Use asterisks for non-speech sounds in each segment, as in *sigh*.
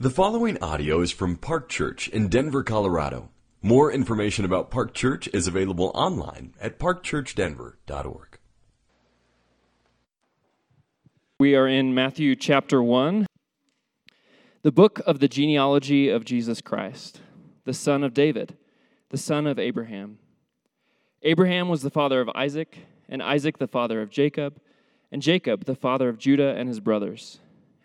The following audio is from Park Church in Denver, Colorado. More information about Park Church is available online at parkchurchdenver.org. We are in Matthew chapter 1, the book of the genealogy of Jesus Christ, the son of David, the son of Abraham. Abraham was the father of Isaac, and Isaac the father of Jacob, and Jacob the father of Judah and his brothers,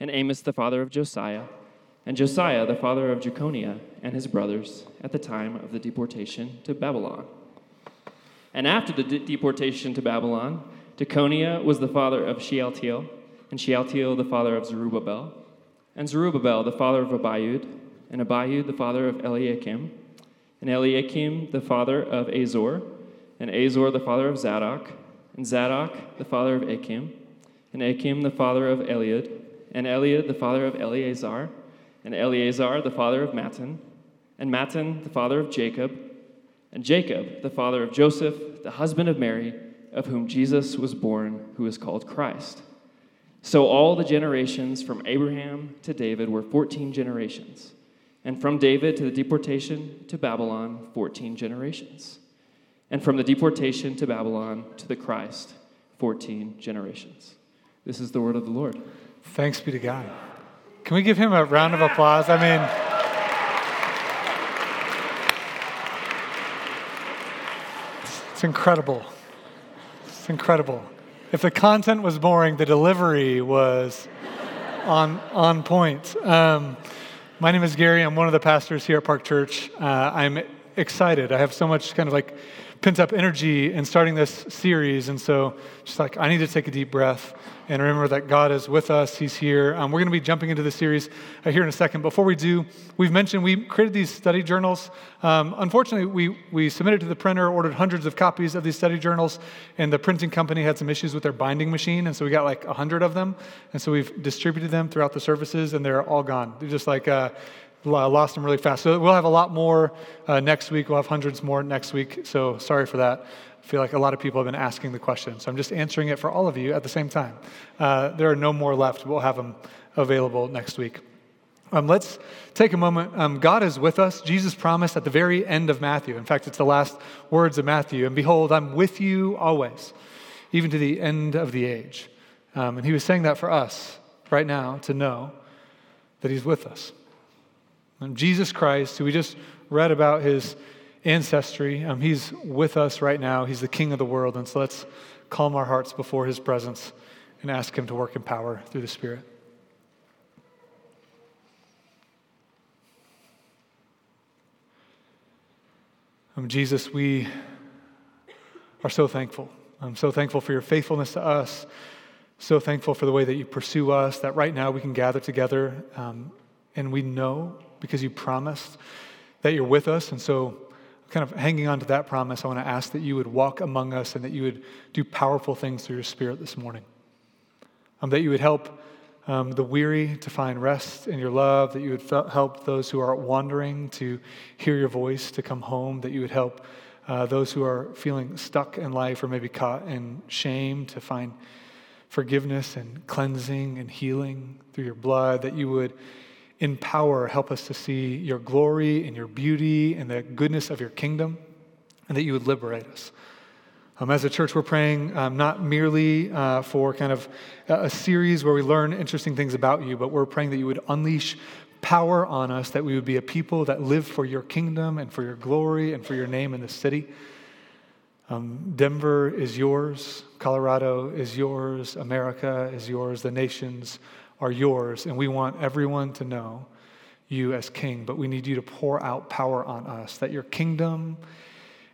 and Amos the father of Josiah, and Josiah the father of Jeconiah and his brothers at the time of the deportation to Babylon. And after the de- deportation to Babylon, Jeconiah was the father of Shealtiel, and Shealtiel the father of Zerubbabel, and Zerubbabel the father of Abiud, and Abiud the father of Eliakim, and Eliakim the father of Azor, and Azor the father of Zadok, and Zadok the father of Achim, and Achim the father of Eliud, and Eliud the father of Eleazar, and Eleazar the father of Matthan, and Matthan the father of Jacob, and Jacob the father of Joseph, the husband of Mary, of whom Jesus was born, who is called Christ. So all the generations from Abraham to David were 14 generations, and from David to the deportation to Babylon, 14 generations, and from the deportation to Babylon to the Christ, 14 generations. This is the word of the Lord. Thanks be to God. Can we give him a round of applause? I mean, it's incredible. It's incredible. If the content was boring, the delivery was on, on point. Um, my name is Gary. I'm one of the pastors here at Park Church. Uh, I'm excited. I have so much kind of like pent up energy in starting this series. And so, just like, I need to take a deep breath and remember that God is with us. He's here. Um, we're going to be jumping into the series uh, here in a second. Before we do, we've mentioned we created these study journals. Um, unfortunately, we, we submitted to the printer, ordered hundreds of copies of these study journals, and the printing company had some issues with their binding machine. And so we got like 100 of them. And so we've distributed them throughout the services, and they're all gone. They're just like, uh, lost them really fast. So we'll have a lot more uh, next week. We'll have hundreds more next week. So sorry for that. I feel like a lot of people have been asking the question. So I'm just answering it for all of you at the same time. Uh, there are no more left. We'll have them available next week. Um, let's take a moment. Um, God is with us. Jesus promised at the very end of Matthew. In fact, it's the last words of Matthew. And behold, I'm with you always, even to the end of the age. Um, and he was saying that for us right now to know that he's with us. And Jesus Christ, who we just read about his ancestry, um, he's with us right now. He's the King of the world. And so let's calm our hearts before his presence and ask him to work in power through the Spirit. Um, Jesus, we are so thankful. I'm so thankful for your faithfulness to us. So thankful for the way that you pursue us, that right now we can gather together um, and we know because you promised that you're with us. And so, kind of hanging on to that promise, I want to ask that you would walk among us and that you would do powerful things through your spirit this morning. Um, that you would help um, the weary to find rest in your love, that you would f- help those who are wandering to hear your voice, to come home, that you would help uh, those who are feeling stuck in life or maybe caught in shame to find forgiveness and cleansing and healing through your blood, that you would in power, help us to see your glory and your beauty and the goodness of your kingdom, and that you would liberate us. Um, as a church, we're praying um, not merely uh, for kind of a, series where we learn interesting things about you, but we're praying that you would unleash power on us that we would be a people that live for your kingdom and for your glory and for your name in the city. Um, Denver is yours, Colorado is yours, America is yours, the nations are yours, and we want everyone to know you as king, but we need you to pour out power on us, that your kingdom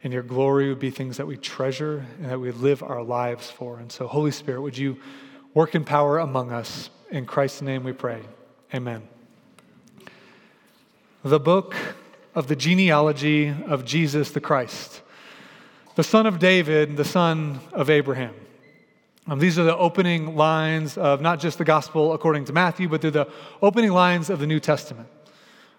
and your glory would be things that we treasure and that we live our lives for. And so, Holy Spirit, would you work in power among us? In Christ's name we pray. Amen. The book of the genealogy of Jesus the Christ, the son of David, the son of Abraham. Um, these are the opening lines of not just the gospel according to Matthew, but they're the opening lines of the New Testament.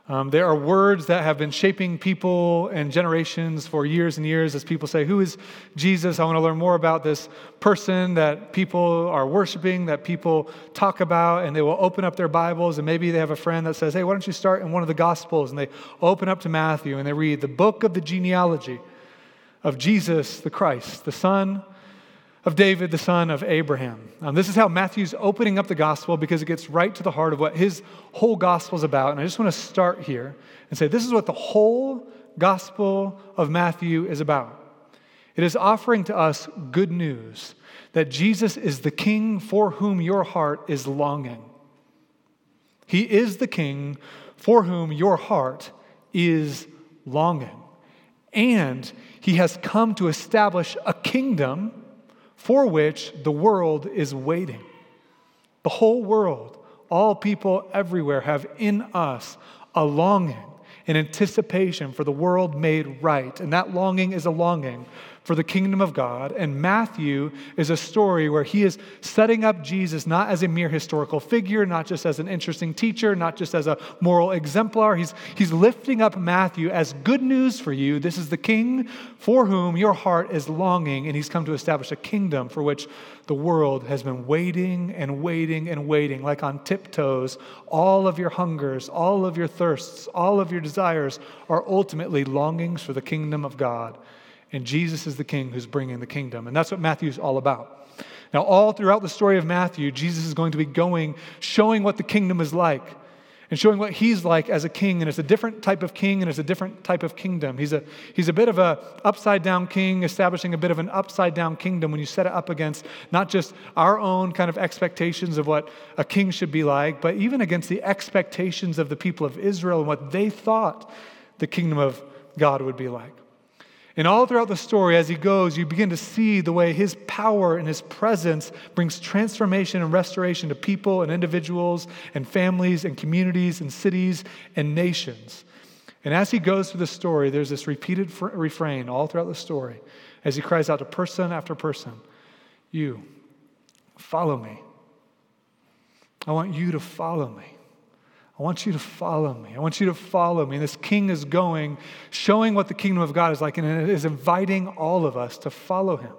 Um, there are words that have been shaping people and generations for years and years as people say, Who is Jesus? I want to learn more about this person that people are worshiping, that people talk about, and they will open up their Bibles. And maybe they have a friend that says, Hey, why don't you start in one of the Gospels? And they open up to Matthew and they read the book of the genealogy of Jesus the Christ, the Son of David, the son of Abraham. Um, this is how Matthew's opening up the gospel because it gets right to the heart of what his whole gospel is about. And I just want to start here and say this is what the whole gospel of Matthew is about. It is offering to us good news that Jesus is the king for whom your heart is longing. He is the king for whom your heart is longing. And he has come to establish a kingdom for which the world is waiting. The whole world, all people everywhere have in us a longing, an anticipation for the world made right. And that longing is a longing for the kingdom of God. And Matthew is a story where he is setting up Jesus not as a mere historical figure, not just as an interesting teacher, not just as a moral exemplar. He's, he's lifting up Matthew as good news for you. This is the king for whom your heart is longing, and he's come to establish a kingdom for which the world has been waiting and waiting and waiting, like on tiptoes. All of your hungers, all of your thirsts, all of your desires are ultimately longings for the kingdom of God. And Jesus is the king who's bringing the kingdom. And that's what Matthew's all about. Now, all throughout the story of Matthew, Jesus is going to be going, showing what the kingdom is like and showing what he's like as a king. And it's a different type of king and it's a different type of kingdom. He's a, he's a bit of a upside down king, establishing a bit of an upside down kingdom when you set it up against not just our own kind of expectations of what a king should be like, but even against the expectations of the people of Israel and what they thought the kingdom of God would be like. And all throughout the story, as he goes, you begin to see the way his power and his presence brings transformation and restoration to people and individuals and families and communities and cities and nations. And as he goes through the story, there's this repeated fr- refrain all throughout the story as he cries out to person after person You, follow me. I want you to follow me. I want you to follow me. I want you to follow me. And this king is going, showing what the kingdom of God is like, and it is inviting all of us to follow him,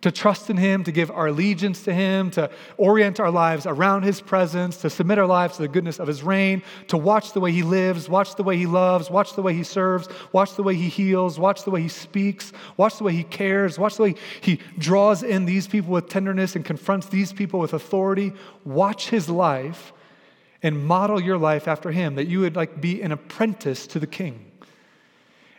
to trust in him, to give our allegiance to him, to orient our lives around his presence, to submit our lives to the goodness of his reign, to watch the way he lives, watch the way he loves, watch the way he serves, watch the way he heals, watch the way he speaks, watch the way he cares, watch the way he draws in these people with tenderness and confronts these people with authority. Watch his life and model your life after him, that you would like be an apprentice to the king.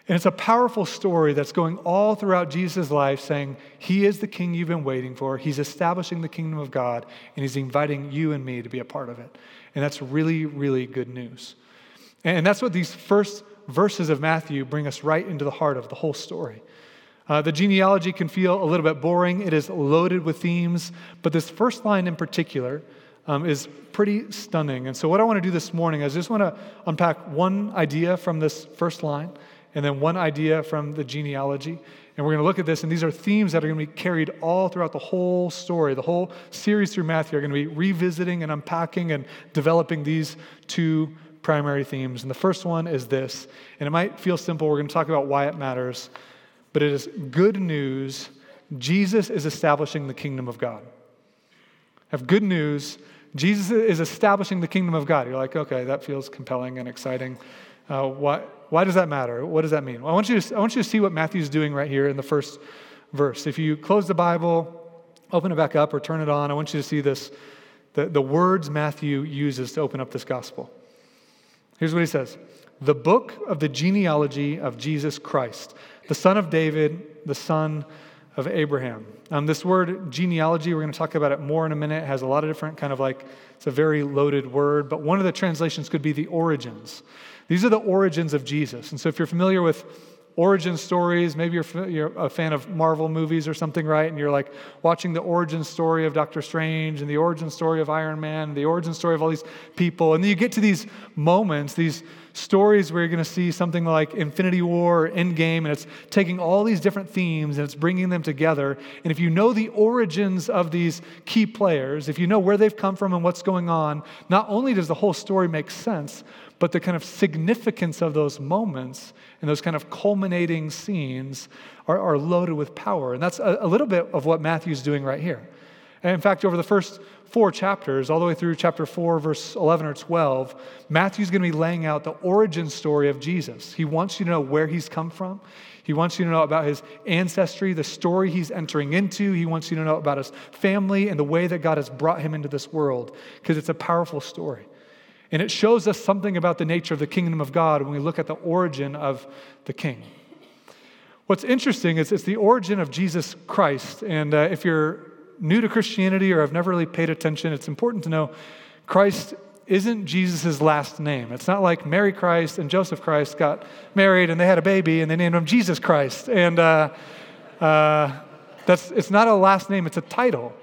And it's a powerful story that's going all throughout Jesus' life saying, He is the king you've been waiting for. He's establishing the kingdom of God, and He's inviting you and me to be a part of it. And that's really, really good news. And that's what these first verses of Matthew bring us right into the heart of the whole story. Uh, the genealogy can feel a little bit boring, it is loaded with themes, but this first line in particular um, is pretty stunning. And so, what I want to do this morning is I just want to unpack one idea from this first line and then one idea from the genealogy. And we're going to look at this, and these are themes that are going to be carried all throughout the whole story. The whole series through Matthew are going to be revisiting and unpacking and developing these two primary themes. And the first one is this, and it might feel simple. We're going to talk about why it matters, but it is good news. Jesus is establishing the kingdom of God. Have good news. Jesus is establishing the kingdom of God. You're like, okay, that feels compelling and exciting. Uh, why, why does that matter? What does that mean? Well, I, want you to, I want you to see what Matthew's doing right here in the first verse. If you close the Bible, open it back up or turn it on, I want you to see this the, the words Matthew uses to open up this gospel. Here's what he says The book of the genealogy of Jesus Christ, the son of David, the son of Abraham. Um, this word genealogy, we're going to talk about it more in a minute, it has a lot of different kind of like, it's a very loaded word, but one of the translations could be the origins. These are the origins of Jesus. And so if you're familiar with origin stories. Maybe you're, you're a fan of Marvel movies or something, right? And you're like watching the origin story of Doctor Strange and the origin story of Iron Man, and the origin story of all these people. And then you get to these moments, these stories where you're going to see something like Infinity War or Endgame, and it's taking all these different themes and it's bringing them together. And if you know the origins of these key players, if you know where they've come from and what's going on, not only does the whole story make sense, but the kind of significance of those moments and those kind of culminating scenes are, are loaded with power. And that's a, a little bit of what Matthew's doing right here. In fact, over the first four chapters, all the way through chapter 4, verse 11 or 12, Matthew's going to be laying out the origin story of Jesus. He wants you to know where he's come from. He wants you to know about his ancestry, the story he's entering into. He wants you to know about his family and the way that God has brought him into this world, because it's a powerful story. And it shows us something about the nature of the kingdom of God when we look at the origin of the king. What's interesting is it's the origin of Jesus Christ. And uh, if you're new to Christianity or have never really paid attention, it's important to know Christ isn't Jesus' last name. It's not like Mary Christ and Joseph Christ got married and they had a baby and they named him Jesus Christ. And uh, uh, that's, it's not a last name, it's a title.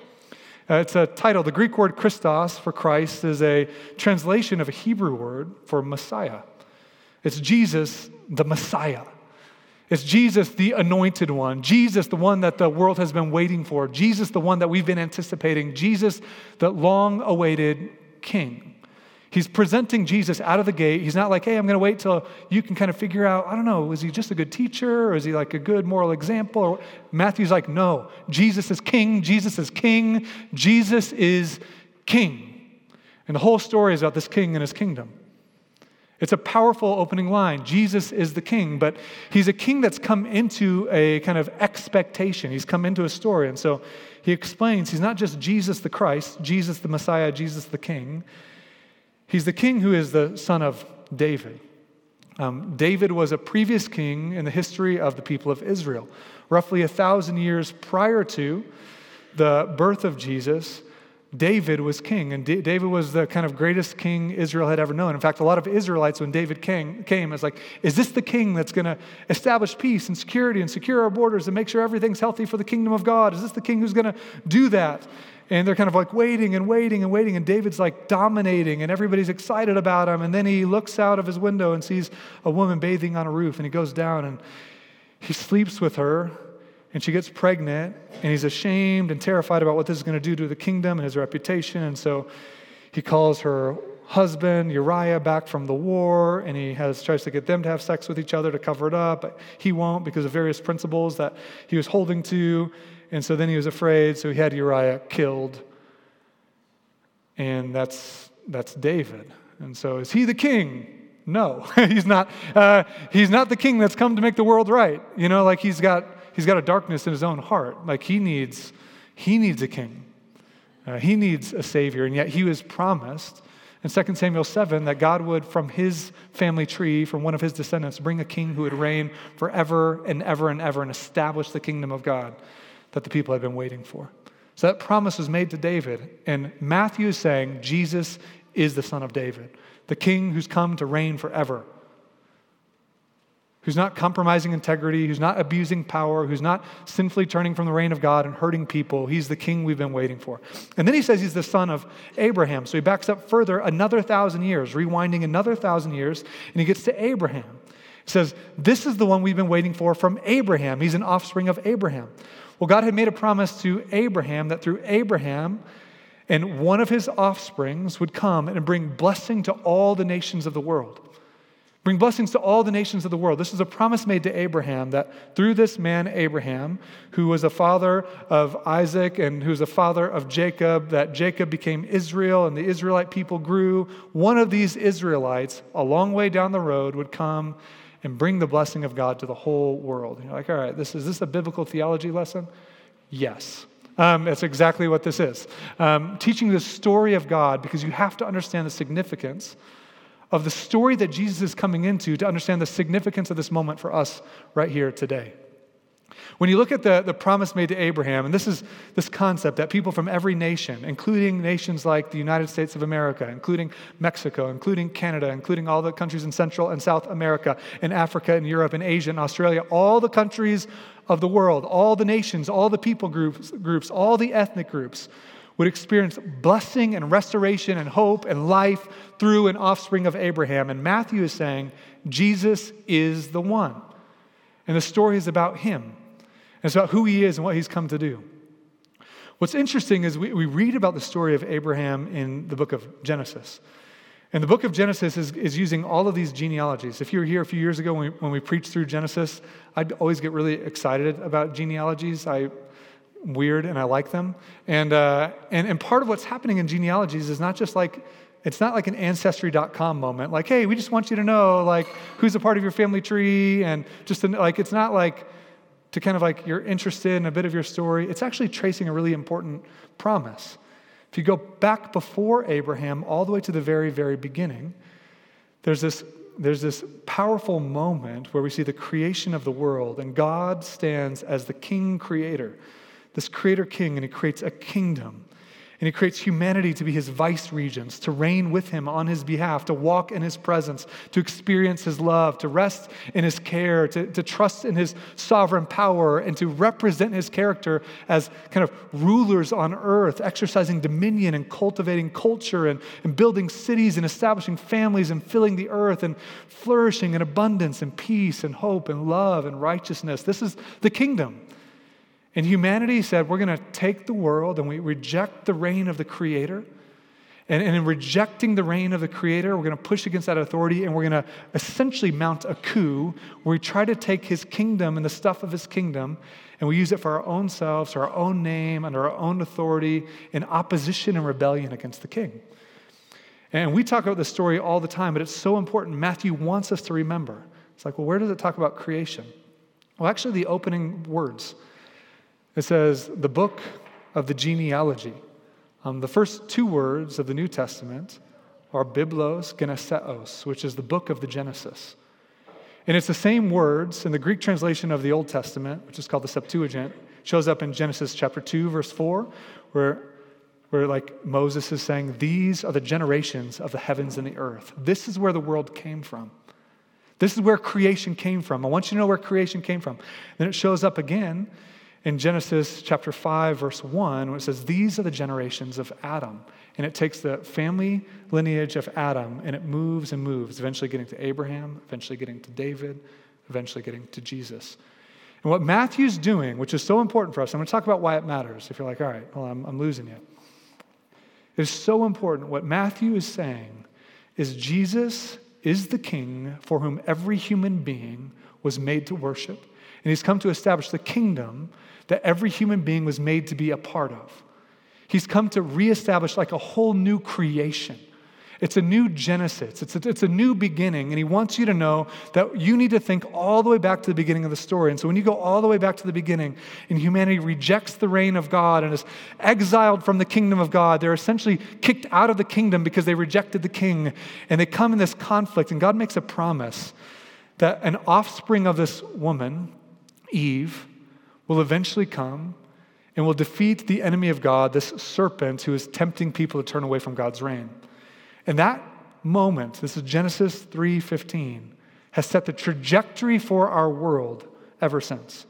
Uh, it's a title. The Greek word Christos for Christ is a translation of a Hebrew word for Messiah. It's Jesus, the Messiah. It's Jesus, the anointed one. Jesus, the one that the world has been waiting for. Jesus, the one that we've been anticipating. Jesus, the long awaited King. He's presenting Jesus out of the gate. He's not like, hey, I'm going to wait till you can kind of figure out, I don't know, is he just a good teacher or is he like a good moral example? Matthew's like, no, Jesus is king. Jesus is king. Jesus is king. And the whole story is about this king and his kingdom. It's a powerful opening line. Jesus is the king, but he's a king that's come into a kind of expectation. He's come into a story. And so he explains he's not just Jesus the Christ, Jesus the Messiah, Jesus the king. He's the king who is the son of David. Um, David was a previous king in the history of the people of Israel. Roughly a thousand years prior to the birth of Jesus, David was king, and D- David was the kind of greatest king Israel had ever known. In fact, a lot of Israelites, when David came, came is like, is this the king that's going to establish peace and security and secure our borders and make sure everything's healthy for the kingdom of God? Is this the king who's going to do that? And they're kind of like waiting and waiting and waiting. And David's like dominating, and everybody's excited about him. And then he looks out of his window and sees a woman bathing on a roof. And he goes down and he sleeps with her. And she gets pregnant. And he's ashamed and terrified about what this is going to do to the kingdom and his reputation. And so he calls her husband Uriah back from the war, and he has tries to get them to have sex with each other to cover it up, but he won't because of various principles that he was holding to. And so then he was afraid, so he had Uriah killed. And that's, that's David. And so is he the king? No, *laughs* he's not. Uh, he's not the king that's come to make the world right. You know, like he's got, he's got a darkness in his own heart. Like he needs, he needs a king. Uh, he needs a savior. And yet he was promised in 2 Samuel 7 that God would, from his family tree, from one of his descendants, bring a king who would reign forever and ever and ever and establish the kingdom of God that the people had been waiting for. So that promise was made to David. And Matthew is saying Jesus is the son of David, the king who's come to reign forever, who's not compromising integrity, who's not abusing power, who's not sinfully turning from the reign of God and hurting people. He's the king we've been waiting for. And then he says he's the son of Abraham. So he backs up further another thousand years, rewinding another thousand years, and he gets to Abraham. He says, This is the one we've been waiting for from Abraham. He's an offspring of Abraham. Well, God had made a promise to Abraham that through Abraham and one of his offsprings would come and bring blessing to all the nations of the world. Bring blessings to all the nations of the world. This is a promise made to Abraham that through this man, Abraham, who was a father of Isaac and who's a father of Jacob, that Jacob became Israel and the Israelite people grew. One of these Israelites, a long way down the road, would come and bring the blessing of God to the whole world. And you're like, all right, this is this a biblical theology lesson? Yes. Um, that's exactly what this is. Um, teaching the story of God because you have to understand the significance of the story that Jesus is coming into to understand the significance of this moment for us right here today. When you look at the, the promise made to Abraham, and this is this concept that people from every nation, including nations like the United States of America, including Mexico, including Canada, including all the countries in Central and South America, in Africa and Europe and Asia and Australia, all the countries of the world, all the nations, all the people groups, groups all the ethnic groups would experience blessing and restoration and hope and life through an offspring of Abraham. And Matthew is saying, Jesus is the one. And the story is about him. and It's about who he is and what he's come to do. What's interesting is we, we read about the story of Abraham in the book of Genesis. And the book of Genesis is, is using all of these genealogies. If you were here a few years ago when we, when we preached through Genesis, I'd always get really excited about genealogies. I weird and I like them. And, uh, and, and part of what's happening in genealogies is not just like, it's not like an ancestry.com moment, like, hey, we just want you to know, like, who's a part of your family tree. And just to, like, it's not like to kind of like you're interested in a bit of your story. It's actually tracing a really important promise. If you go back before Abraham, all the way to the very, very beginning, there's this, there's this powerful moment where we see the creation of the world, and God stands as the king creator, this creator king, and he creates a kingdom. And he creates humanity to be his vice regents, to reign with him on his behalf, to walk in his presence, to experience his love, to rest in his care, to, to trust in his sovereign power, and to represent his character as kind of rulers on earth, exercising dominion and cultivating culture and, and building cities and establishing families and filling the earth and flourishing in abundance and peace and hope and love and righteousness. This is the kingdom. And humanity said, we're going to take the world and we reject the reign of the Creator. And, and in rejecting the reign of the Creator, we're going to push against that authority and we're going to essentially mount a coup where we try to take His kingdom and the stuff of His kingdom and we use it for our own selves, our own name, under our own authority, in opposition and rebellion against the King. And we talk about this story all the time, but it's so important. Matthew wants us to remember. It's like, well, where does it talk about creation? Well, actually, the opening words it says, the book of the genealogy. Um, the first two words of the New Testament are biblos geneseos, which is the book of the Genesis. And it's the same words in the Greek translation of the Old Testament, which is called the Septuagint, shows up in Genesis chapter 2, verse 4, where, where like Moses is saying, These are the generations of the heavens and the earth. This is where the world came from. This is where creation came from. I want you to know where creation came from. Then it shows up again in Genesis chapter 5, verse 1, where it says, These are the generations of Adam. And it takes the family lineage of Adam and it moves and moves, eventually getting to Abraham, eventually getting to David, eventually getting to Jesus. And what Matthew's doing, which is so important for us, I'm going to talk about why it matters. If you're like, all right, well, I'm, I'm losing you. It's so important. What Matthew is saying is Jesus is the king for whom every human being was made to worship. And he's come to establish the kingdom that every human being was made to be a part of. He's come to reestablish like a whole new creation. It's a new Genesis, it's a, it's a new beginning, and he wants you to know that you need to think all the way back to the beginning of the story. And so when you go all the way back to the beginning, and humanity rejects the reign of God and is exiled from the kingdom of God, they're essentially kicked out of the kingdom because they rejected the king, and they come in this conflict. And God makes a promise that an offspring of this woman, Eve, will eventually come and will defeat the enemy of God, this serpent who is tempting people to turn away from God's reign. And that moment, this is Genesis 3:15, has set the trajectory for our world ever since.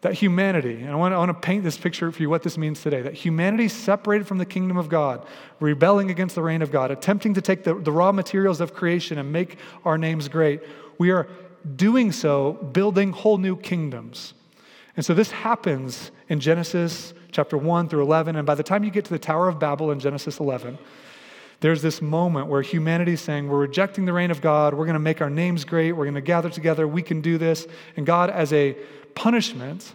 That humanity, and I want, to, I want to paint this picture for you what this means today that humanity separated from the kingdom of God, rebelling against the reign of God, attempting to take the, the raw materials of creation and make our names great. We are doing so, building whole new kingdoms and so this happens in Genesis chapter 1 through 11. And by the time you get to the Tower of Babel in Genesis 11, there's this moment where humanity is saying, We're rejecting the reign of God. We're going to make our names great. We're going to gather together. We can do this. And God, as a punishment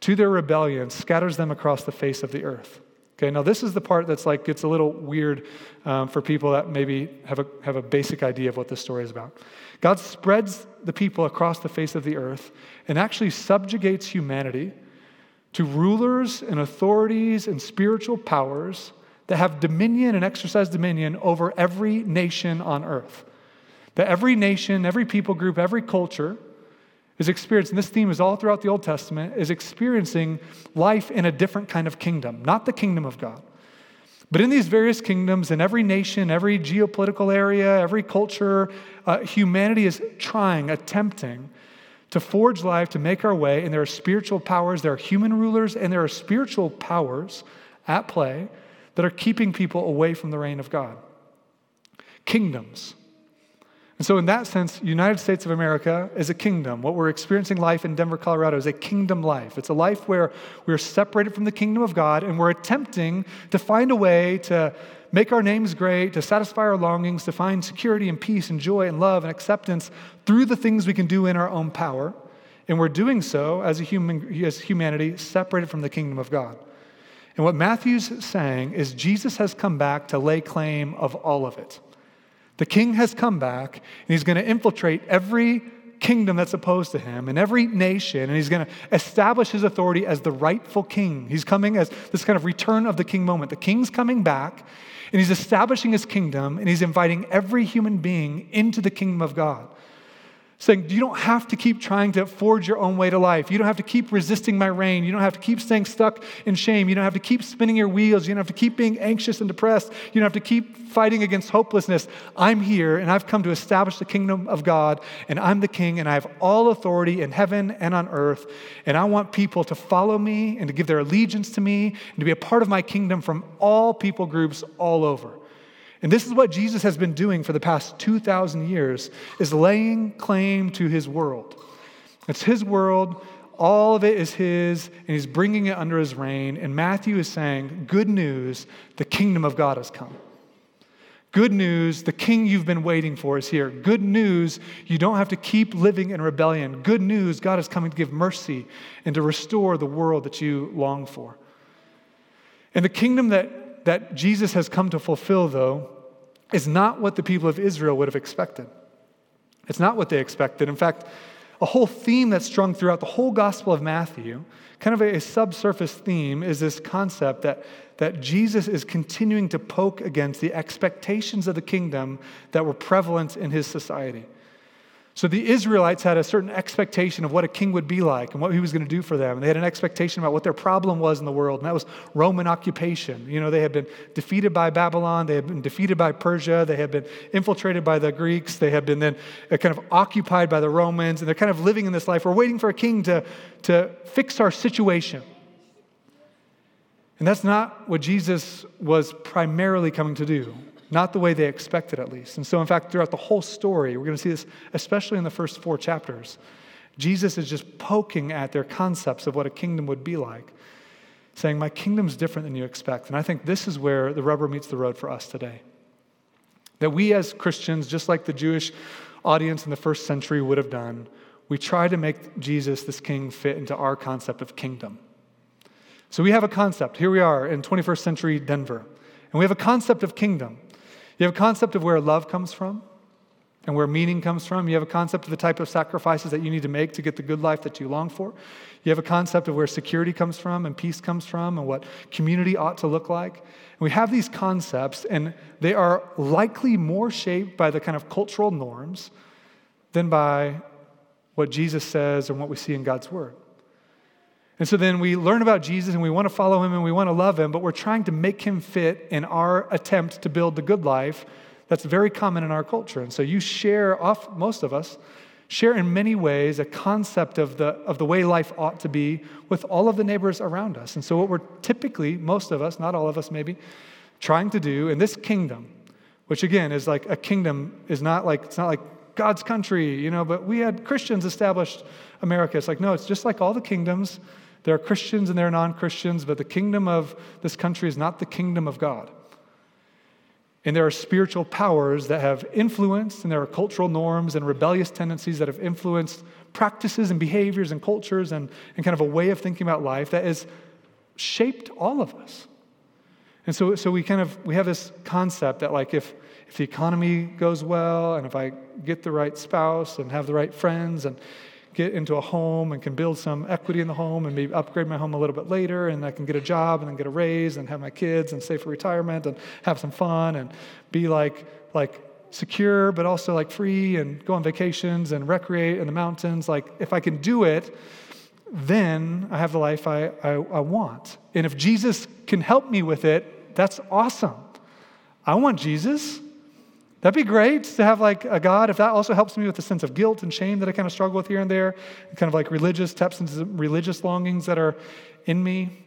to their rebellion, scatters them across the face of the earth. Okay, now this is the part that's like gets a little weird um, for people that maybe have a, have a basic idea of what this story is about. God spreads the people across the face of the earth and actually subjugates humanity to rulers and authorities and spiritual powers that have dominion and exercise dominion over every nation on earth. That every nation, every people group, every culture is experiencing, this theme is all throughout the Old Testament, is experiencing life in a different kind of kingdom, not the kingdom of God. But in these various kingdoms, in every nation, every geopolitical area, every culture, uh, humanity is trying, attempting to forge life, to make our way. And there are spiritual powers, there are human rulers, and there are spiritual powers at play that are keeping people away from the reign of God. Kingdoms. And so, in that sense, United States of America is a kingdom. What we're experiencing life in Denver, Colorado is a kingdom life. It's a life where we're separated from the kingdom of God and we're attempting to find a way to make our names great, to satisfy our longings, to find security and peace and joy and love and acceptance through the things we can do in our own power. And we're doing so as, a human, as humanity separated from the kingdom of God. And what Matthew's saying is Jesus has come back to lay claim of all of it. The king has come back, and he's going to infiltrate every kingdom that's opposed to him and every nation, and he's going to establish his authority as the rightful king. He's coming as this kind of return of the king moment. The king's coming back, and he's establishing his kingdom, and he's inviting every human being into the kingdom of God saying, You don't have to keep trying to forge your own way to life. You don't have to keep resisting my reign. You don't have to keep staying stuck in shame. You don't have to keep spinning your wheels. You don't have to keep being anxious and depressed. You don't have to keep fighting against hopelessness. I'm here and I've come to establish the kingdom of God, and I'm the king, and I have all authority in heaven and on earth. And I want people to follow me and to give their allegiance to me and to be a part of my kingdom from all people groups all over. And this is what Jesus has been doing for the past 2,000 years, is laying claim to his world. It's his world. All of it is his, and he's bringing it under his reign. And Matthew is saying, Good news, the kingdom of God has come. Good news, the king you've been waiting for is here. Good news, you don't have to keep living in rebellion. Good news, God is coming to give mercy and to restore the world that you long for. And the kingdom that, that Jesus has come to fulfill, though, is not what the people of Israel would have expected. It's not what they expected. In fact, a whole theme that's strung throughout the whole Gospel of Matthew, kind of a, a subsurface theme, is this concept that, that Jesus is continuing to poke against the expectations of the kingdom that were prevalent in his society. So the Israelites had a certain expectation of what a king would be like and what he was going to do for them. And they had an expectation about what their problem was in the world, and that was Roman occupation. You know, they had been defeated by Babylon, they had been defeated by Persia, they had been infiltrated by the Greeks, they had been then uh, kind of occupied by the Romans, and they're kind of living in this life. We're waiting for a king to, to fix our situation. And that's not what Jesus was primarily coming to do not the way they expected, at least. And so, in fact, throughout the whole story, we're going to see this, especially in the first four chapters. Jesus is just poking at their concepts of what a kingdom would be like, saying, My kingdom's different than you expect. And I think this is where the rubber meets the road for us today. That we as Christians, just like the Jewish audience in the first century would have done, we try to make Jesus, this king, fit into our concept of kingdom. So we have a concept. Here we are in 21st century Denver, and we have a concept of kingdom. You have a concept of where love comes from and where meaning comes from. You have a concept of the type of sacrifices that you need to make to get the good life that you long for. You have a concept of where security comes from and peace comes from and what community ought to look like. And we have these concepts, and they are likely more shaped by the kind of cultural norms than by what Jesus says and what we see in God's Word. And so then we learn about Jesus and we want to follow him and we want to love him, but we're trying to make him fit in our attempt to build the good life that's very common in our culture. And so you share, off, most of us, share in many ways a concept of the, of the way life ought to be with all of the neighbors around us. And so what we're typically, most of us, not all of us maybe, trying to do in this kingdom, which again is like a kingdom, is not like, it's not like God's country, you know, but we had Christians established America. It's like, no, it's just like all the kingdoms there are Christians and there are non Christians, but the kingdom of this country is not the kingdom of God. And there are spiritual powers that have influenced, and there are cultural norms and rebellious tendencies that have influenced practices and behaviors and cultures and, and kind of a way of thinking about life that has shaped all of us. And so, so we kind of we have this concept that like if if the economy goes well and if I get the right spouse and have the right friends and get into a home and can build some equity in the home and maybe upgrade my home a little bit later and I can get a job and then get a raise and have my kids and save for retirement and have some fun and be like like secure, but also like free and go on vacations and recreate in the mountains. Like, if I can do it, then I have the life I, I, I want. And if Jesus can help me with it, that's awesome. I want Jesus. That'd be great to have like a God. If that also helps me with the sense of guilt and shame that I kind of struggle with here and there, kind of like religious taps into religious longings that are in me,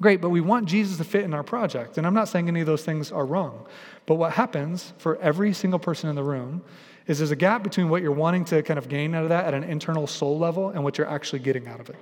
great. But we want Jesus to fit in our project. And I'm not saying any of those things are wrong. But what happens for every single person in the room is there's a gap between what you're wanting to kind of gain out of that at an internal soul level and what you're actually getting out of it.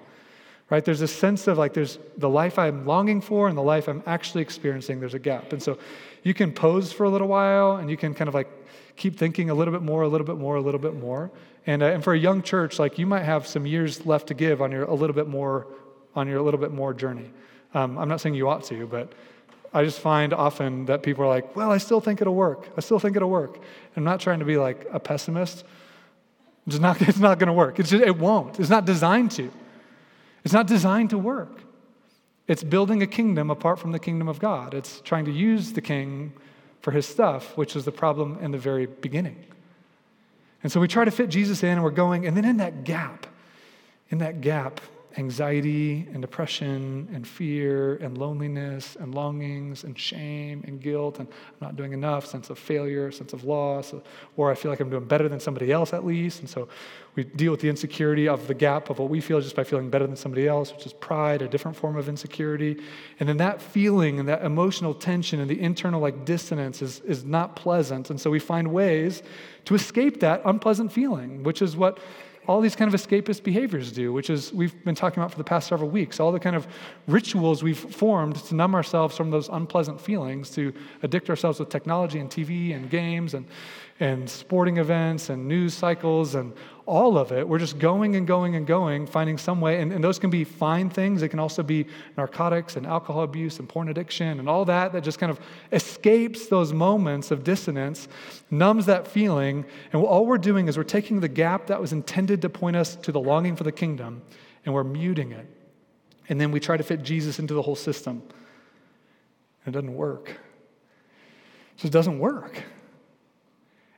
Right? There's a sense of like there's the life I'm longing for and the life I'm actually experiencing, there's a gap. And so you can pose for a little while and you can kind of like keep thinking a little bit more, a little bit more, a little bit more. And, uh, and for a young church, like you might have some years left to give on your a little bit more on your a little bit more journey. Um, I'm not saying you ought to, but I just find often that people are like, well, I still think it'll work. I still think it'll work. I'm not trying to be like a pessimist. It's not, *laughs* it's not going to work. It's just, it won't. It's not designed to. It's not designed to work. It's building a kingdom apart from the kingdom of God. It's trying to use the king for his stuff, which is the problem in the very beginning. And so we try to fit Jesus in and we're going, and then in that gap, in that gap, anxiety and depression and fear and loneliness and longings and shame and guilt and I'm not doing enough, sense of failure, sense of loss, or I feel like I'm doing better than somebody else at least. And so we deal with the insecurity of the gap of what we feel just by feeling better than somebody else, which is pride, a different form of insecurity. And then that feeling and that emotional tension and the internal like dissonance is, is not pleasant. And so we find ways to escape that unpleasant feeling, which is what all these kind of escapist behaviors do, which is we've been talking about for the past several weeks. All the kind of rituals we've formed to numb ourselves from those unpleasant feelings, to addict ourselves with technology and TV and games and, and sporting events and news cycles and all of it. We're just going and going and going, finding some way. And, and those can be fine things. It can also be narcotics and alcohol abuse and porn addiction and all that that just kind of escapes those moments of dissonance, numbs that feeling. And all we're doing is we're taking the gap that was intended to point us to the longing for the kingdom and we're muting it. And then we try to fit Jesus into the whole system. And it doesn't work. It just doesn't work.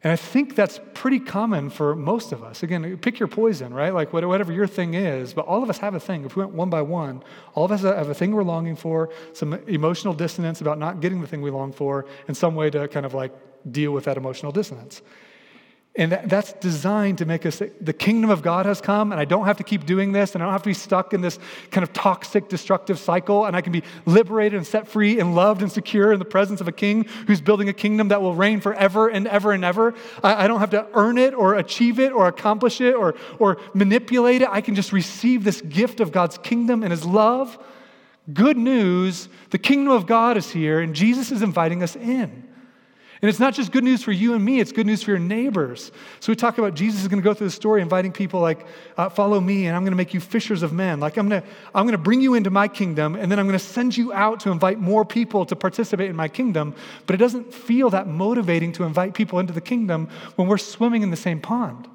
And I think that's pretty common for most of us. Again, pick your poison, right? Like whatever your thing is, but all of us have a thing. If we went one by one, all of us have a thing we're longing for, some emotional dissonance about not getting the thing we long for, and some way to kind of like deal with that emotional dissonance. And that's designed to make us, the kingdom of God has come, and I don't have to keep doing this, and I don't have to be stuck in this kind of toxic, destructive cycle, and I can be liberated and set free and loved and secure in the presence of a king who's building a kingdom that will reign forever and ever and ever. I, I don't have to earn it or achieve it or accomplish it or, or manipulate it. I can just receive this gift of God's kingdom and his love. Good news the kingdom of God is here, and Jesus is inviting us in. And it's not just good news for you and me, it's good news for your neighbors. So we talk about Jesus is going to go through the story inviting people like, uh, follow me, and I'm going to make you fishers of men. Like, I'm going to, I'm going to bring you into my kingdom, and then I'm going to send you out to invite more people to participate in my kingdom. But it doesn't feel that motivating to invite people into the kingdom when we're swimming in the same pond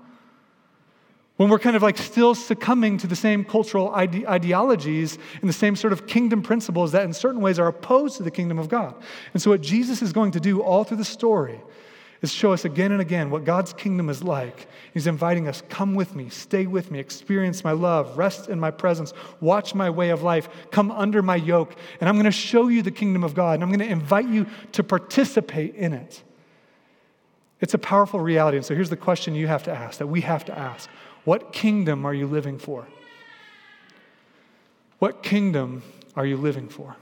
when we're kind of like still succumbing to the same cultural ide- ideologies and the same sort of kingdom principles that in certain ways are opposed to the kingdom of God. And so, what Jesus is going to do all through the story is show us again and again what God's kingdom is like. He's inviting us, come with me, stay with me, experience my love, rest in my presence, watch my way of life, come under my yoke, and I'm going to show you the kingdom of God, and I'm going to invite you to participate in it. It's a powerful reality. And so here's the question you have to ask, that we have to ask what kingdom are you living for? What kingdom are you living for?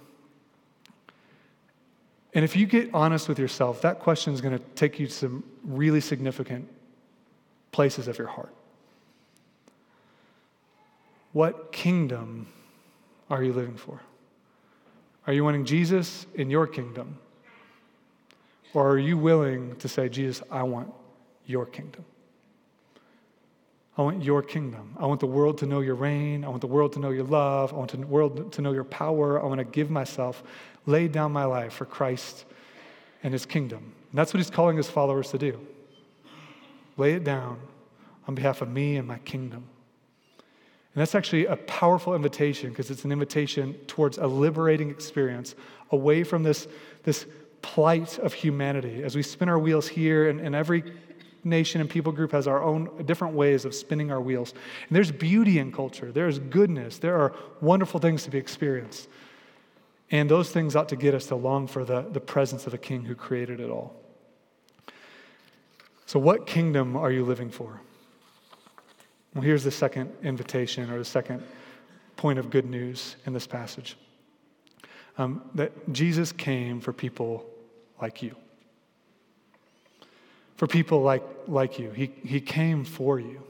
And if you get honest with yourself, that question is going to take you to some really significant places of your heart. What kingdom are you living for? Are you wanting Jesus in your kingdom? Or are you willing to say, Jesus, I want your kingdom? I want your kingdom. I want the world to know your reign. I want the world to know your love. I want the world to know your power. I want to give myself, lay down my life for Christ and his kingdom. And that's what he's calling his followers to do. Lay it down on behalf of me and my kingdom. And that's actually a powerful invitation because it's an invitation towards a liberating experience away from this, this plight of humanity as we spin our wheels here, and, and every nation and people group has our own different ways of spinning our wheels. And there's beauty in culture, there's goodness, there are wonderful things to be experienced. And those things ought to get us to long for the, the presence of the King who created it all. So, what kingdom are you living for? Well, here's the second invitation or the second point of good news in this passage um, that Jesus came for people like you. For people like, like you. He, he came for you.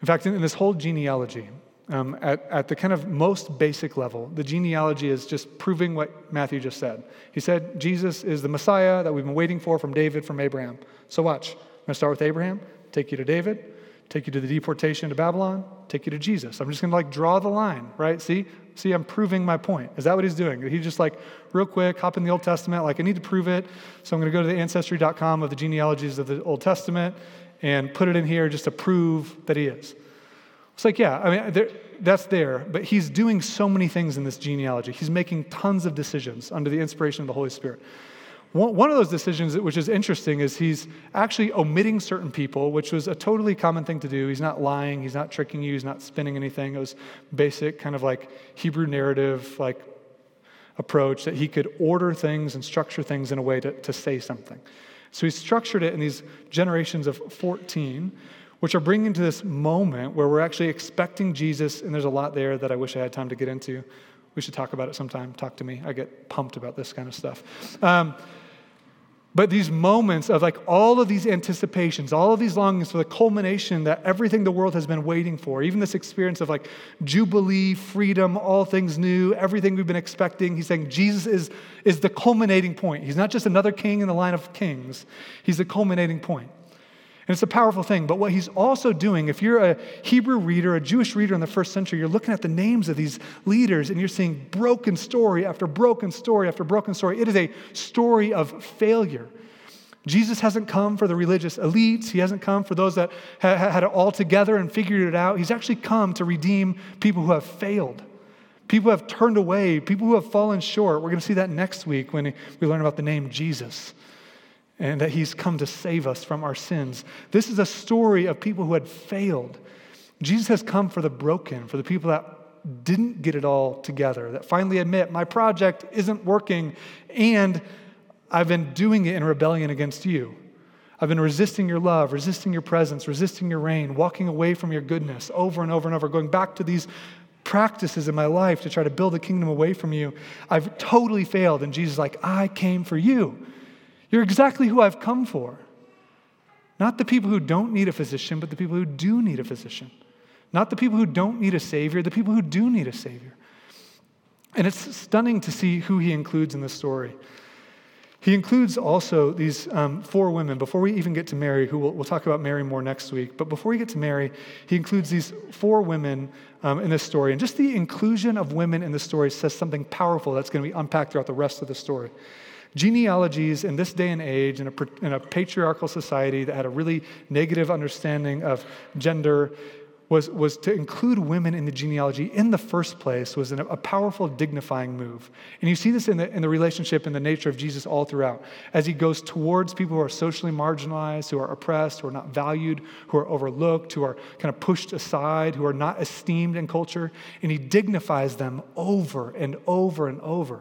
In fact, in, in this whole genealogy, um, at, at the kind of most basic level, the genealogy is just proving what Matthew just said. He said, Jesus is the Messiah that we've been waiting for from David, from Abraham. So watch. I'm going to start with Abraham, take you to David, take you to the deportation to Babylon, take you to Jesus. I'm just going to like draw the line, right? See? See, I'm proving my point. Is that what he's doing? He's just like, real quick, hop in the Old Testament, like, I need to prove it. So I'm going to go to the ancestry.com of the genealogies of the Old Testament and put it in here just to prove that he is. It's like, yeah, I mean, there, that's there, but he's doing so many things in this genealogy. He's making tons of decisions under the inspiration of the Holy Spirit. One of those decisions, which is interesting, is he's actually omitting certain people, which was a totally common thing to do. He's not lying, he's not tricking you, he's not spinning anything. It was basic, kind of like Hebrew narrative, like approach that he could order things and structure things in a way to, to say something. So he structured it in these generations of 14, which are bringing to this moment where we're actually expecting Jesus, and there's a lot there that I wish I had time to get into. We should talk about it sometime. Talk to me. I get pumped about this kind of stuff. Um, but these moments of like all of these anticipations, all of these longings for the culmination that everything the world has been waiting for, even this experience of like jubilee, freedom, all things new, everything we've been expecting. He's saying Jesus is, is the culminating point. He's not just another king in the line of kings, he's the culminating point. And it's a powerful thing. But what he's also doing, if you're a Hebrew reader, a Jewish reader in the first century, you're looking at the names of these leaders and you're seeing broken story after broken story after broken story. It is a story of failure. Jesus hasn't come for the religious elites. He hasn't come for those that had it all together and figured it out. He's actually come to redeem people who have failed, people who have turned away, people who have fallen short. We're going to see that next week when we learn about the name Jesus and that he's come to save us from our sins. This is a story of people who had failed. Jesus has come for the broken, for the people that didn't get it all together, that finally admit, my project isn't working, and I've been doing it in rebellion against you. I've been resisting your love, resisting your presence, resisting your reign, walking away from your goodness over and over and over, going back to these practices in my life to try to build a kingdom away from you. I've totally failed. And Jesus is like, I came for you. You're exactly who I've come for. Not the people who don't need a physician, but the people who do need a physician. Not the people who don't need a Savior, the people who do need a Savior. And it's stunning to see who he includes in the story. He includes also these um, four women. Before we even get to Mary, who we'll, we'll, talk about Mary more next week, but before we get to Mary, he includes these four women um, in this story. And just the inclusion of women in the story says something powerful that's going to be unpacked throughout the rest of the story. Genealogies in this day and age, in a, in a patriarchal society that had a really negative understanding of gender, was, was to include women in the genealogy in the first place was a powerful, dignifying move. And you see this in the, in the relationship and the nature of Jesus all throughout. As he goes towards people who are socially marginalized, who are oppressed, who are not valued, who are overlooked, who are kind of pushed aside, who are not esteemed in culture, and he dignifies them over and over and over.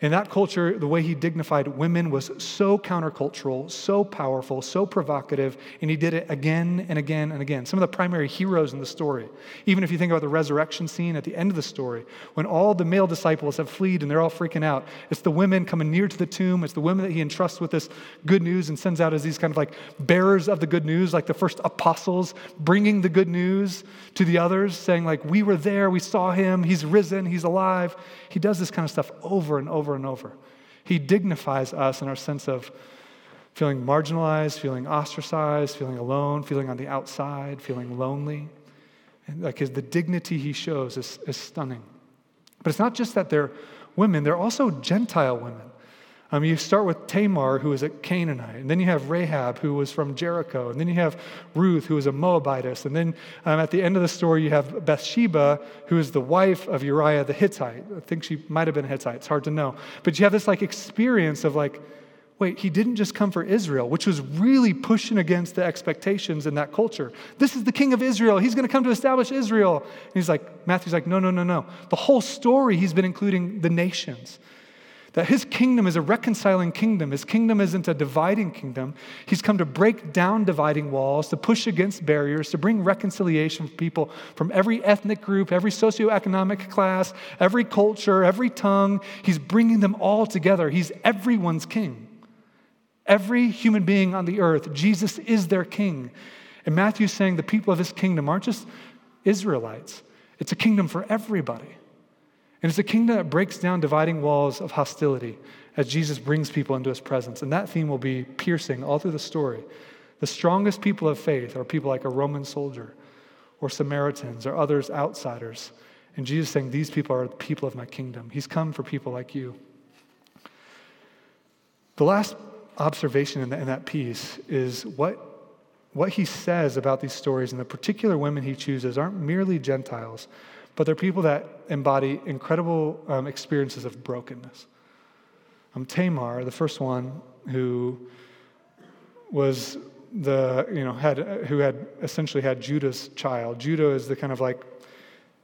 In that culture, the way he dignified women was so countercultural, so powerful, so provocative, and he did it again and again and again. Some of the primary heroes in the story, even if you think about the resurrection scene at the end of the story, when all the male disciples have fled and they're all freaking out, it's the women coming near to the tomb, it's the women that he entrusts with this good news and sends out as these kind of like bearers of the good news, like the first apostles, bringing the good news to the others, saying, like, we were there, we saw him, he's risen, he's alive. He does this kind of stuff over and over over and over. He dignifies us in our sense of feeling marginalized, feeling ostracized, feeling alone, feeling on the outside, feeling lonely. And like his, the dignity he shows is, is stunning. But it's not just that they're women, they're also Gentile women. Um, you start with Tamar, who was a Canaanite, and then you have Rahab, who was from Jericho, and then you have Ruth, who was a Moabitess, and then um, at the end of the story, you have Bathsheba, who is the wife of Uriah the Hittite. I think she might have been a Hittite, it's hard to know. But you have this like experience of like, wait, he didn't just come for Israel, which was really pushing against the expectations in that culture. This is the king of Israel. He's going to come to establish Israel. And he's like, Matthew's like, no, no, no, no. The whole story, he's been including the nations. That his kingdom is a reconciling kingdom. His kingdom isn't a dividing kingdom. He's come to break down dividing walls, to push against barriers, to bring reconciliation for people from every ethnic group, every socioeconomic class, every culture, every tongue. He's bringing them all together. He's everyone's king. Every human being on the earth, Jesus is their king. And Matthew's saying the people of his kingdom aren't just Israelites, it's a kingdom for everybody. And it's a kingdom that breaks down dividing walls of hostility as Jesus brings people into his presence. And that theme will be piercing all through the story. The strongest people of faith are people like a Roman soldier or Samaritans or others outsiders. And Jesus saying, These people are the people of my kingdom. He's come for people like you. The last observation in, in that piece is what, what he says about these stories and the particular women he chooses aren't merely Gentiles but they're people that embody incredible um, experiences of brokenness. Um, Tamar, the first one who was the, you know, had, who had essentially had Judah's child. Judah is the kind of like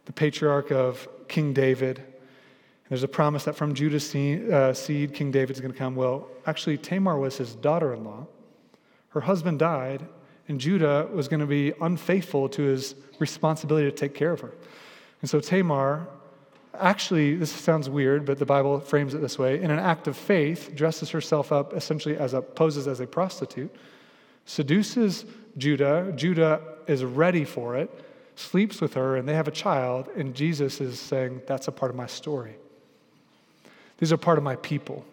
the patriarch of King David. And There's a promise that from Judah's seed, uh, seed King David's going to come. Well, actually, Tamar was his daughter in law. Her husband died, and Judah was going to be unfaithful to his responsibility to take care of her. And so Tamar, actually, this sounds weird, but the Bible frames it this way in an act of faith, dresses herself up essentially as a, poses as a prostitute, seduces Judah. Judah is ready for it, sleeps with her, and they have a child. And Jesus is saying, That's a part of my story. These are part of my people.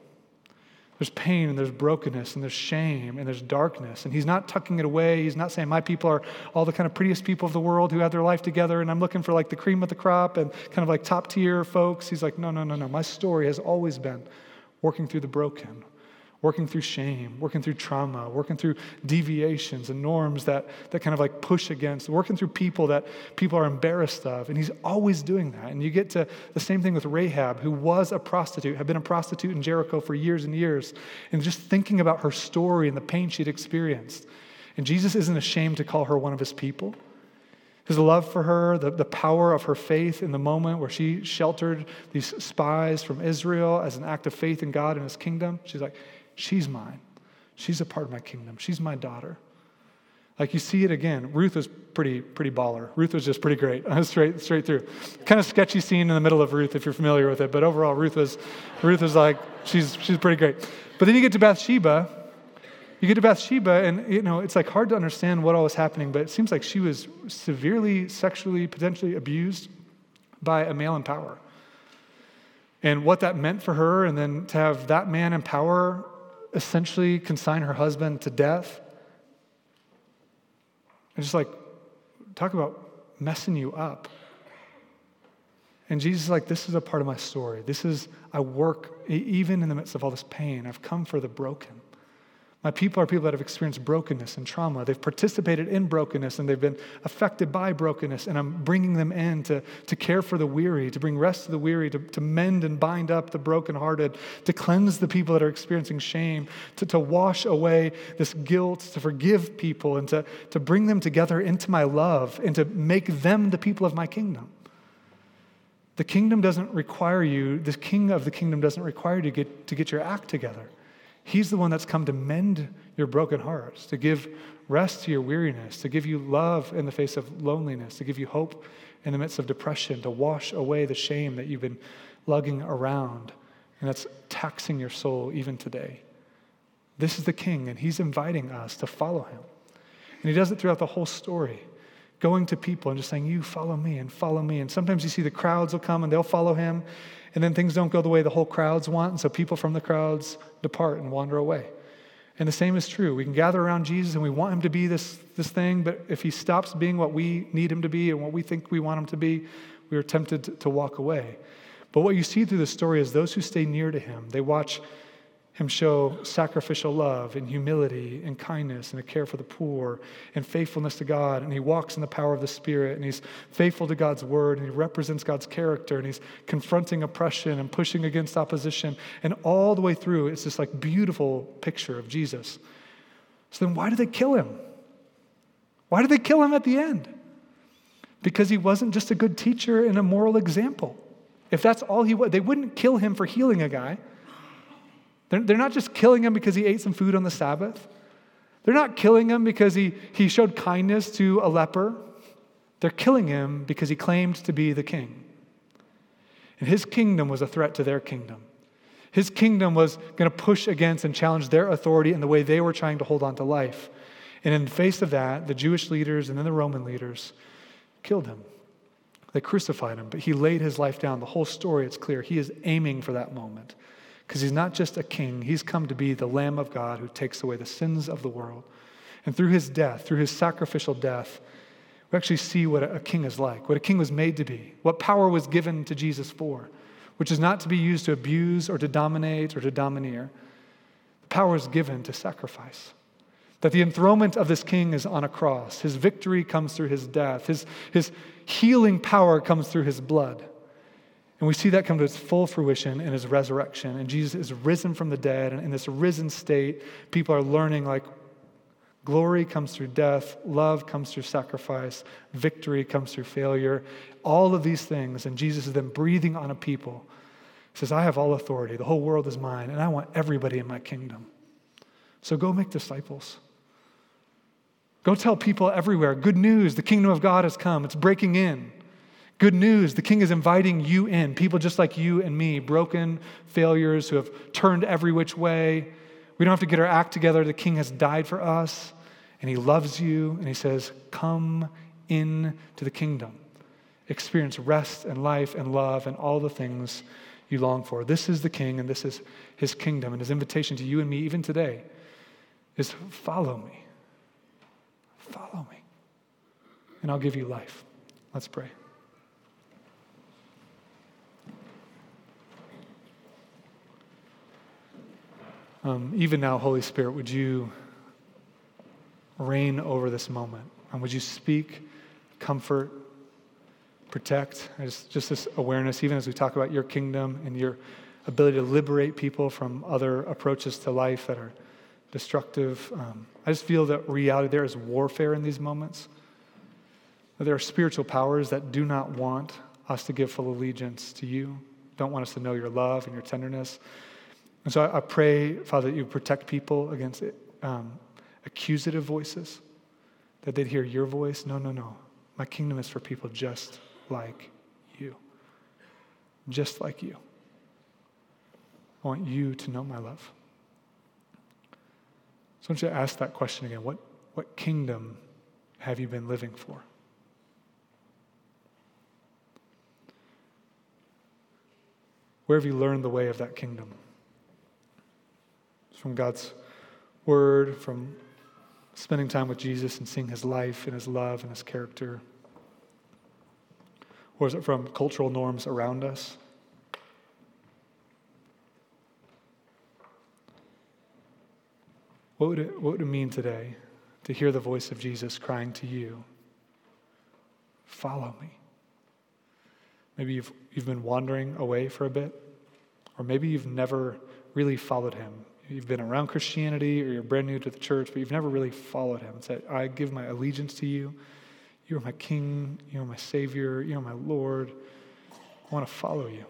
There's pain and there's brokenness and there's shame and there's darkness. And he's not tucking it away. He's not saying, My people are all the kind of prettiest people of the world who have their life together and I'm looking for like the cream of the crop and kind of like top tier folks. He's like, No, no, no, no. My story has always been working through the broken, working through shame, working through trauma, working through deviations and norms that, that kind of like push against, working through people that people are embarrassed of. And he's always doing that. And you get to the same thing with Rahab, who was a prostitute, had been a prostitute in Jericho for years and years, and just thinking about her story and the pain she'd experienced. And Jesus isn't ashamed to call her one of his people. His love for her, the, the power of her faith in the moment where she sheltered these spies from Israel as an act of faith in God and his kingdom. She's like, She's mine. She's a part of my kingdom. She's my daughter. Like you see it again. Ruth was pretty, pretty baller. Ruth was just pretty great, *laughs* straight, straight through. Kind of sketchy scene in the middle of Ruth if you're familiar with it, but overall, Ruth was, Ruth was like, she's, she's pretty great. But then you get to Bathsheba. You get to Bathsheba, and you know it's like hard to understand what all was happening, but it seems like she was severely sexually, potentially abused by a male in power. And what that meant for her, and then to have that man in power essentially consign her husband to death. And just like, talk about messing you up. And Jesus is like, this is a part of my story. This is, I work, even in the midst of all this pain, I've come for the broken. My people are people that have experienced brokenness and trauma. They've participated in brokenness and they've been affected by brokenness. And I'm bringing them in to, to care for the weary, to bring rest to the weary, to, to mend and bind up the brokenhearted, to cleanse the people that are experiencing shame, to, to wash away this guilt, to forgive people, and to, to bring them together into my love and to make them the people of my kingdom. The kingdom doesn't require you, the king of the kingdom doesn't require you to get, to get your act together. He's the one that's come to mend your broken hearts, to give rest to your weariness, to give you love in the face of loneliness, to give you hope in the midst of depression, to wash away the shame that you've been lugging around and that's taxing your soul even today. This is the king, and he's inviting us to follow him. And he does it throughout the whole story, going to people and just saying, You follow me and follow me. And sometimes you see the crowds will come and they'll follow him and then things don't go the way the whole crowds want, and so people from the crowds depart and wander away. And the same is true. We can gather around Jesus and we want him to be this, this thing, but if he stops being what we need him to be and what we think we want him to be, we are tempted to, walk away. But what you see through the story is those who stay near to him, they watch him show sacrificial love and humility and kindness and a care for the poor and faithfulness to God. And he walks in the power of the Spirit and he's faithful to God's word and he represents God's character and he's confronting oppression and pushing against opposition. And all the way through, it's this like beautiful picture of Jesus. So then why did they kill him? Why did they kill him at the end? Because he wasn't just a good teacher and a moral example. If that's all he was, they wouldn't kill him for healing a guy. They're, they're not just killing him because he ate some food on the Sabbath. They're not killing him because he, he showed kindness to a leper. They're killing him because he claimed to be the king. And his kingdom was a threat to their kingdom. His kingdom was going to push against and challenge their authority in the way they were trying to hold on to life. And in the face of that, the Jewish leaders and then the Roman leaders killed him. They crucified him, but he laid his life down. The whole story, it's clear. He is aiming for that moment because he's not just a king, he's come to be the Lamb of God who takes away the sins of the world. And through his death, through his sacrificial death, we actually see what a king is like, what a king was made to be, what power was given to Jesus for, which is not to be used to abuse or to dominate or to domineer. The power is given to sacrifice. That the enthronement of this king is on a cross. His victory comes through his death. His, his healing power comes through his blood. And we see that come to its full fruition in his resurrection. And Jesus is risen from the dead. And in this risen state, people are learning like glory comes through death, love comes through sacrifice, victory comes through failure. All of these things. And Jesus is then breathing on a people. He says, I have all authority. The whole world is mine. And I want everybody in my kingdom. So go make disciples. Go tell people everywhere good news, the kingdom of God has come, it's breaking in. Good news, the king is inviting you in, people just like you and me, broken failures who have turned every which way. We don't have to get our act together. The king has died for us, and he loves you, and he says, Come in to the kingdom. Experience rest and life and love and all the things you long for. This is the king, and this is his kingdom. And his invitation to you and me, even today, is follow me. Follow me, and I'll give you life. Let's pray. Um, even now, Holy Spirit, would you reign over this moment? And would you speak comfort, protect? Just, just this awareness, even as we talk about your kingdom and your ability to liberate people from other approaches to life that are destructive. Um, I just feel that reality there is warfare in these moments. There are spiritual powers that do not want us to give full allegiance to you, don't want us to know your love and your tenderness. And so I, I pray, Father, that you protect people against um, accusative voices, that they'd hear your voice. No, no, no. My kingdom is for people just like you. Just like you. I want you to know my love. So I want you to ask that question again. What, what kingdom have you been living for? Where have you learned the way of that kingdom? From God's word, from spending time with Jesus and seeing his life and his love and his character? Or is it from cultural norms around us? What would, it, what would it mean today to hear the voice of Jesus crying to you, Follow me? Maybe you've, you've been wandering away for a bit, or maybe you've never really followed him you've been around Christianity or you're brand new to the church, but you've never really followed him and said, I give my allegiance to you. You are my king. You are my savior. You are my Lord. I want to follow you.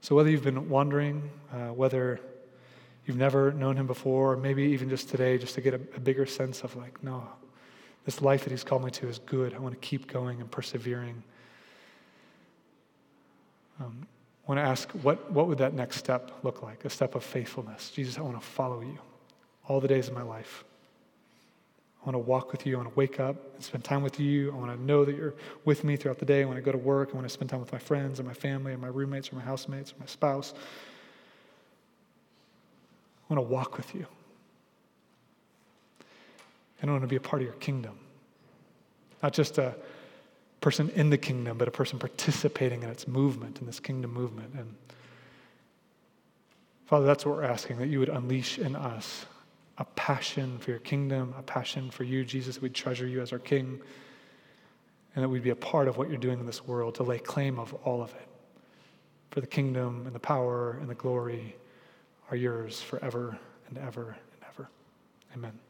So, whether you've been wondering, uh, whether you've never known him before, or maybe even just today, just to get a, a bigger sense of like, no, this life that he's called me to is good. I want to keep going and persevering. Um, I want to ask, what, what would that next step look like? A step of faithfulness. Jesus, I want to follow you all the days of my life. I want to walk with you. I want to wake up and spend time with you. I want to know that you're with me throughout the day. I want to go to work, I want to spend time with my friends and my family and my roommates or my housemates or my spouse. I want to walk with you. And I want to be a part of your kingdom. Not just a person in the kingdom, but a person participating in its movement, in this kingdom movement. And Father, that's what we're asking, that you would unleash in us a passion for your kingdom, a passion for you, Jesus, we'd treasure you as our King, and that we'd be a part of what you're doing in this world, to lay claim of all of it. For the kingdom and the power and the glory are yours forever and ever and ever. Amen.